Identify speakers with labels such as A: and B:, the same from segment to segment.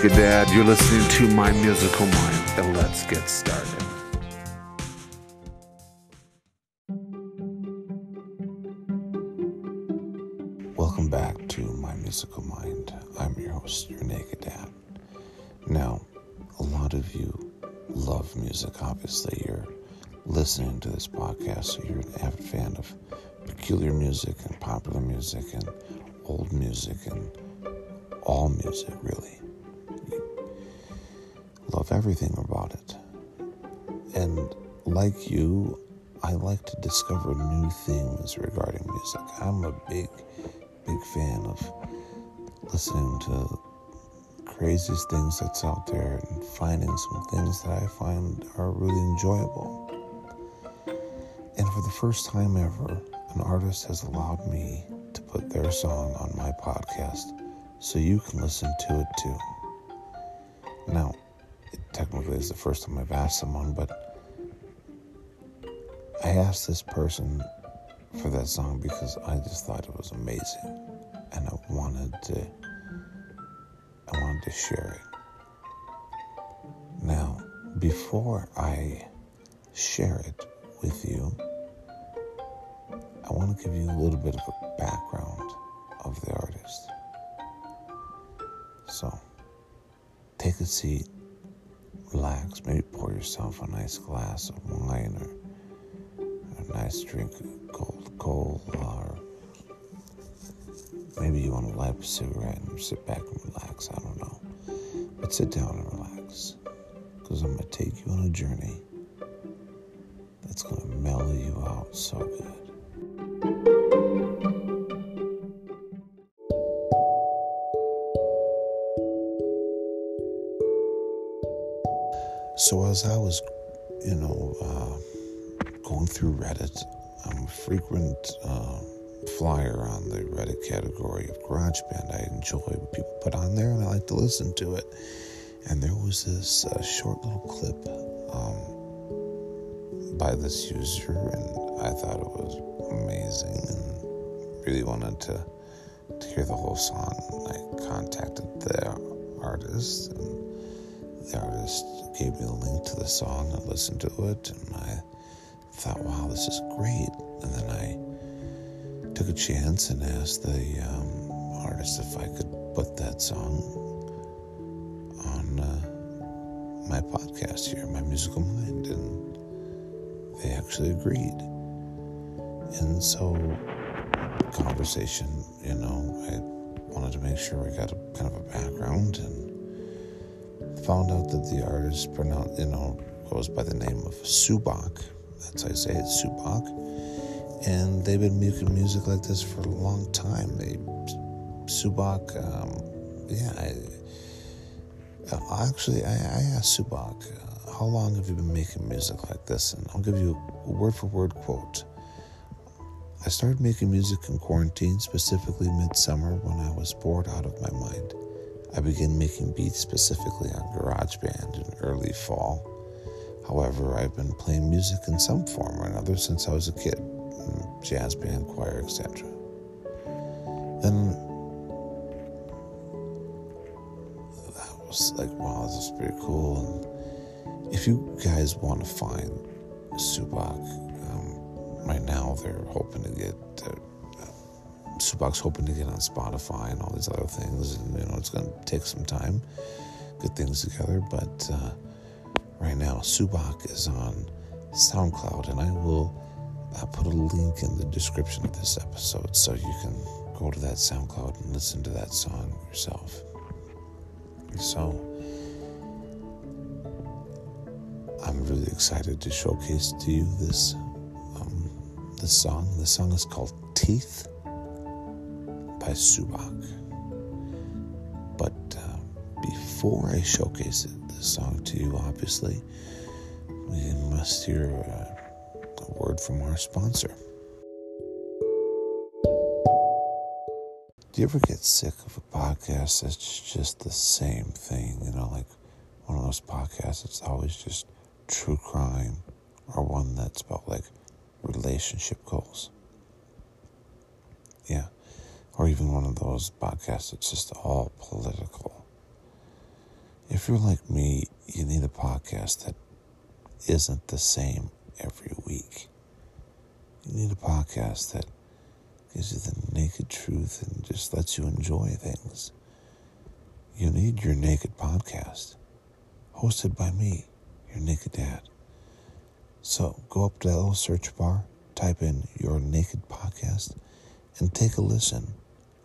A: naked dad. You're listening to my musical mind, and let's get started. Welcome back to my musical mind. I'm your host, your naked dad. Now, a lot of you love music. Obviously, you're listening to this podcast, so you're an avid fan of peculiar music and popular music and old music and all music, really. You love everything about it. And like you, I like to discover new things regarding music. I'm a big, big fan of listening to craziest things that's out there and finding some things that I find are really enjoyable. And for the first time ever, an artist has allowed me to put their song on my podcast so you can listen to it too. Now, it technically is the first time I've asked someone, but I asked this person for that song because I just thought it was amazing and I wanted to I wanted to share it. Now, before I share it with you, I want to give you a little bit of a background of the artist. So, take a seat, relax, maybe pour yourself a nice glass of wine or a nice drink of cold cola maybe you want to light up a cigarette and sit back and relax. I don't know. But sit down and relax because I'm going to take you on a journey that's going to mellow you out so good. So, as I was, you know, uh, going through Reddit, I'm a frequent uh, flyer on the Reddit category of GarageBand. I enjoy what people put on there and I like to listen to it. And there was this uh, short little clip um, by this user, and I thought it was amazing and really wanted to, to hear the whole song. I contacted the artist, and the artist gave me the link to the song and listened to it, and I thought, wow, this is great. And then I took a chance and asked the um, artist if I could put that song on uh, my podcast here, My Musical Mind, and they actually agreed. And so, conversation, you know, I wanted to make sure we got a kind of a background and found out that the artist pronounced, you know, goes by the name of Subak. That's how I say it, Subak. And they've been making music like this for a long time. They, Subak, um, yeah, I, uh, actually, I, I asked Subak, uh, how long have you been making music like this? And I'll give you a word for word quote. I started making music in quarantine, specifically midsummer when I was bored out of my mind. I began making beats specifically on GarageBand in early fall. However, I've been playing music in some form or another since I was a kid jazz band, choir, etc. Then that was like, wow, this is pretty cool. And if you guys want to find Subak, um, right now they're hoping to get. Uh, Subak's hoping to get on Spotify and all these other things, and you know it's going to take some time, get things together. But uh, right now, Subak is on SoundCloud, and I will uh, put a link in the description of this episode so you can go to that SoundCloud and listen to that song yourself. So, I'm really excited to showcase to you this um, this song. The song is called Teeth by Subak. But uh, before I showcase it, this song to you, obviously, we must hear uh, word from our sponsor. Do you ever get sick of a podcast that's just the same thing? You know, like one of those podcasts that's always just true crime or one that's about like relationship goals. Yeah. Or even one of those podcasts that's just all political. If you're like me, you need a podcast that isn't the same every week. You need a podcast that gives you the naked truth and just lets you enjoy things. You need your naked podcast, hosted by me, your naked dad. So go up to that little search bar, type in your naked podcast, and take a listen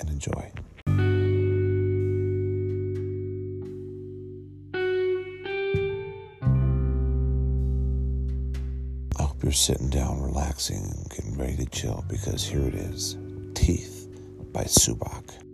A: and enjoy. You're sitting down, relaxing, and getting ready to chill because here it is Teeth by Subak.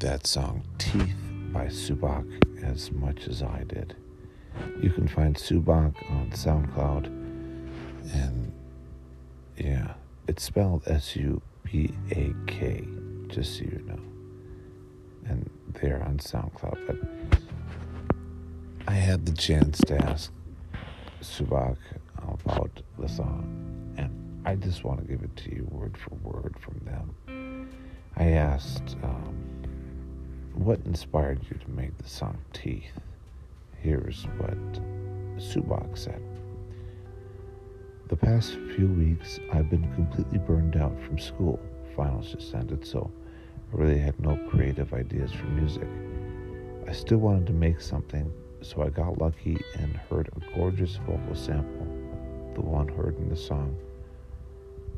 A: That song, Teeth by Subak, as much as I did. You can find Subak on SoundCloud, and yeah, it's spelled S U B A K, just so you know. And they're on SoundCloud. But I had the chance to ask Subak about the song, and I just want to give it to you word for word from them. I asked, um, what inspired you to make the song Teeth? Here's what Subak said. The past few weeks, I've been completely burned out from school. Finals just ended, so I really had no creative ideas for music. I still wanted to make something, so I got lucky and heard a gorgeous vocal sample, the one heard in the song.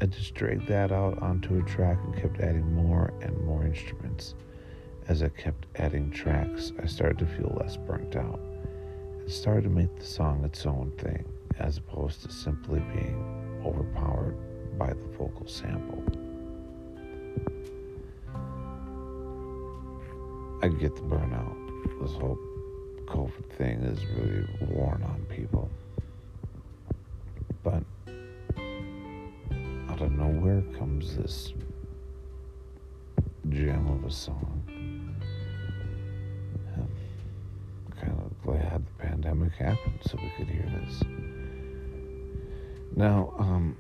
A: I just dragged that out onto a track and kept adding more and more instruments. As I kept adding tracks, I started to feel less burnt out and started to make the song its own thing, as opposed to simply being overpowered by the vocal sample. I get the burnout. This whole COVID thing is really worn on people. But out of nowhere comes this gem of a song. Happened so we could hear this. Now, um,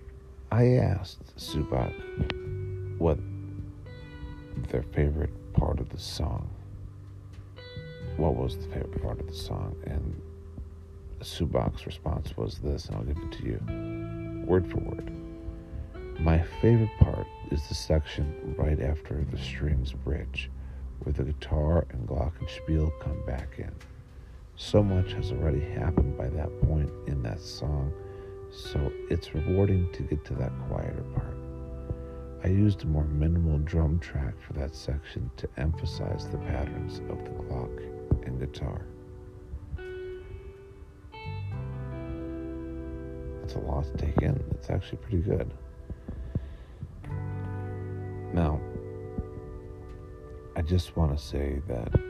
A: I asked Subak what their favorite part of the song what was the favorite part of the song, and Subak's response was this, and I'll give it to you, word for word. My favorite part is the section right after the strings bridge, where the guitar and glockenspiel come back in. So much has already happened by that point in that song, so it's rewarding to get to that quieter part. I used a more minimal drum track for that section to emphasize the patterns of the glock and guitar. It's a lot to take in. It's actually pretty good. Now, I just want to say that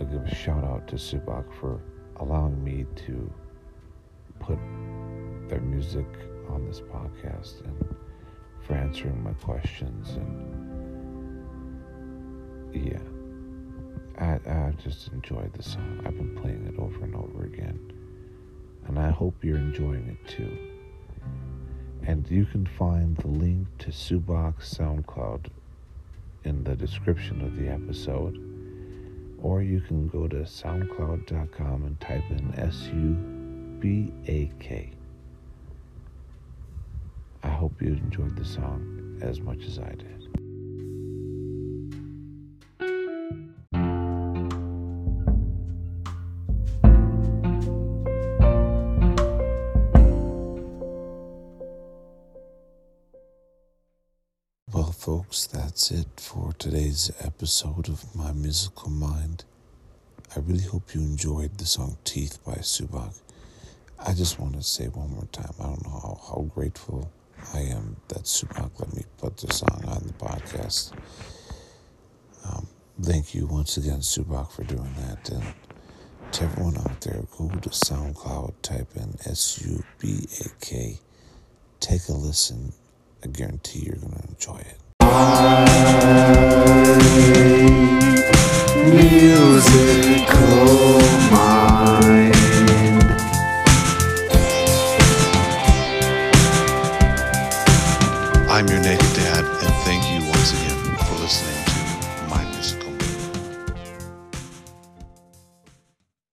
A: I give a shout out to Subak for allowing me to put their music on this podcast and for answering my questions and yeah. I, I just enjoyed the song. I've been playing it over and over again. And i hope you're enjoying it too. And you can find the link to subak's soundcloud in the description of the episode or you can go to soundcloud.com and type in s-u-b-a-k I hope you enjoyed the song as much as I did. Today's episode of My Musical Mind. I really hope you enjoyed the song Teeth by Subak. I just want to say one more time, I don't know how, how grateful I am that Subak let me put the song on the podcast. Um, thank you once again, Subak, for doing that. And to everyone out there, go to SoundCloud, type in S U B A K, take a listen. I guarantee you're going to enjoy it. Musical